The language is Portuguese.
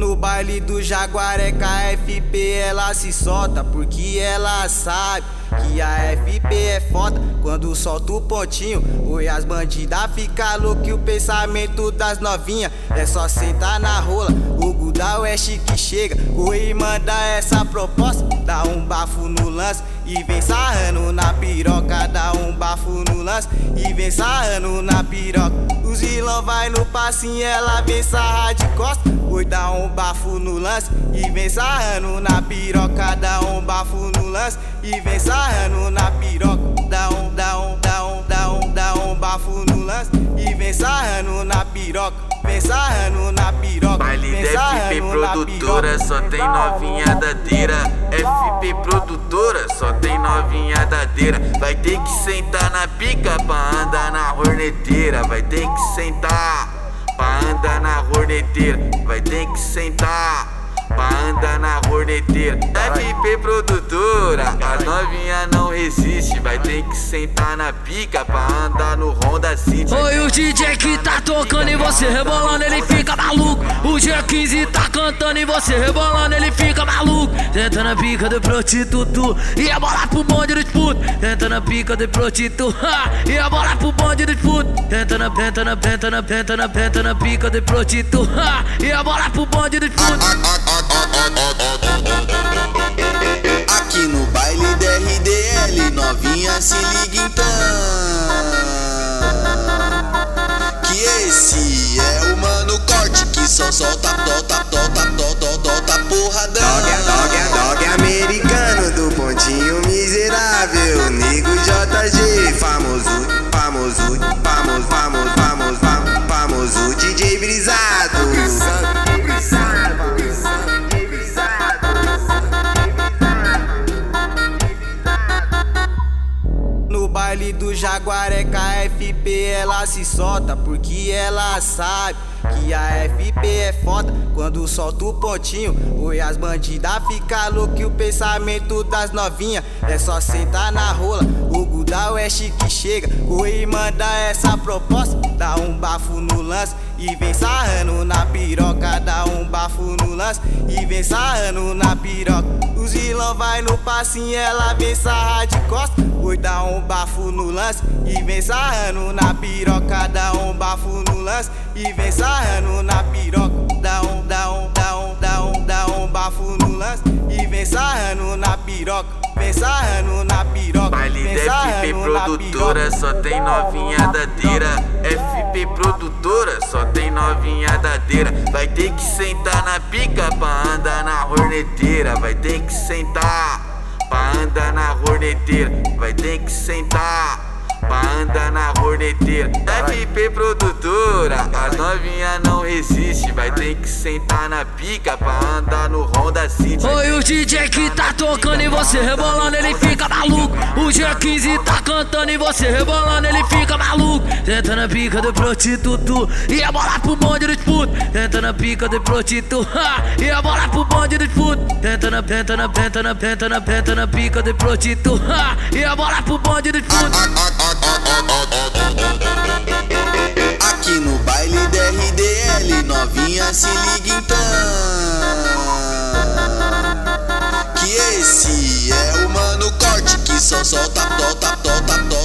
No baile do Jaguaré KFP ela se solta porque ela sabe que a FP é foda quando solta o pontinho. Oi, as bandidas fica louco e o pensamento das novinha é só sentar na rola. O Gudal é chique chega, oi, manda essa proposta, dá um bafo no lance e vem sarrando na piroca, dá um bafo no lance e vem sarrando na piroca. O zilão vai no passinho, ela vem sarrar de costa. Oi, dá um bafo no lance e vem sarrando na piroca, dá um bafo no lance e vem sarrando na piroca. Dá um, dá um, dá um, dá um, dá um bafo no lance e vem sarrando na piroca. Vem sarrando na piroca. FP Produtora só tem novinha dadeira. FP Produtora só tem novinha dadeira. Vai ter que sentar na pica pra andar na horneteira. Vai ter que sentar pra andar na horneteira. Vai ter que sentar pra andar na horneteira. FP produtora, a novinha não resiste. Vai ter que sentar na pica pra andar no Honda City. Oi, o DJ que tá tocando e você rebolando, ele fica maluco. O G15 tá cantando e você rebolando, ele fica maluco. Tenta na pica de prostituto e a bola pro bonde dos putos. Tenta na pica de prostituto e a bola pro bonde dos putos. Tenta na, tenta na, tenta na, tenta na, tenta na pica de prostituto e a bola pro bonde dos putos. Aqui no baile solta, tota, tota, tota, tota, porradão. Dog, é, dog, baile do Jaguaré KFP ela se solta porque ela sabe que a FP é foda quando solta o pontinho. Oi, as bandidas fica louco e o pensamento das novinha é só sentar na rola. O Gudal é chique chega, oi, manda essa proposta, dá um bafo no lance e vem sarrando na piroca, dá um bafo no lance e vem sarrando na piroca. O zilão vai no passinho, ela vem sarrar de costa. Oi, dá um bafo no lance e vem sarrando na piroca, dá um bafo no lance e vem sarrando na piroca. Dá um, dá um, dá um, dá um, dá um bafo no lance vem sarrando na piroca. Vem sarrando na piroca. Baile da FP Produtora só tem novinha dadeira. FP Produtora só tem novinha dadeira. Vai ter que sentar na pica pra andar na horneteira. Vai ter que sentar pra andar na horneteira. Vai ter que sentar pra andar na horneteira. FP produtora, a novinha não resiste. Vai ter que sentar na pica pra andar no Honda City. Oi, o DJ que tá tocando e você rebolando, ele fica maluco. O G15 tá cantando e você rebolando, ele fica maluco. Tenta na pica de prostituto e a bola pro bonde dos putos. Tenta na pica de prostituto e a bola pro bonde dos putos. Tenta na, tenta na, tenta na, tenta na, tenta na pica de prostituto e a bola pro bonde dos putos. Aqui no baile da RDL, novinha se liga então. Corte que só solta,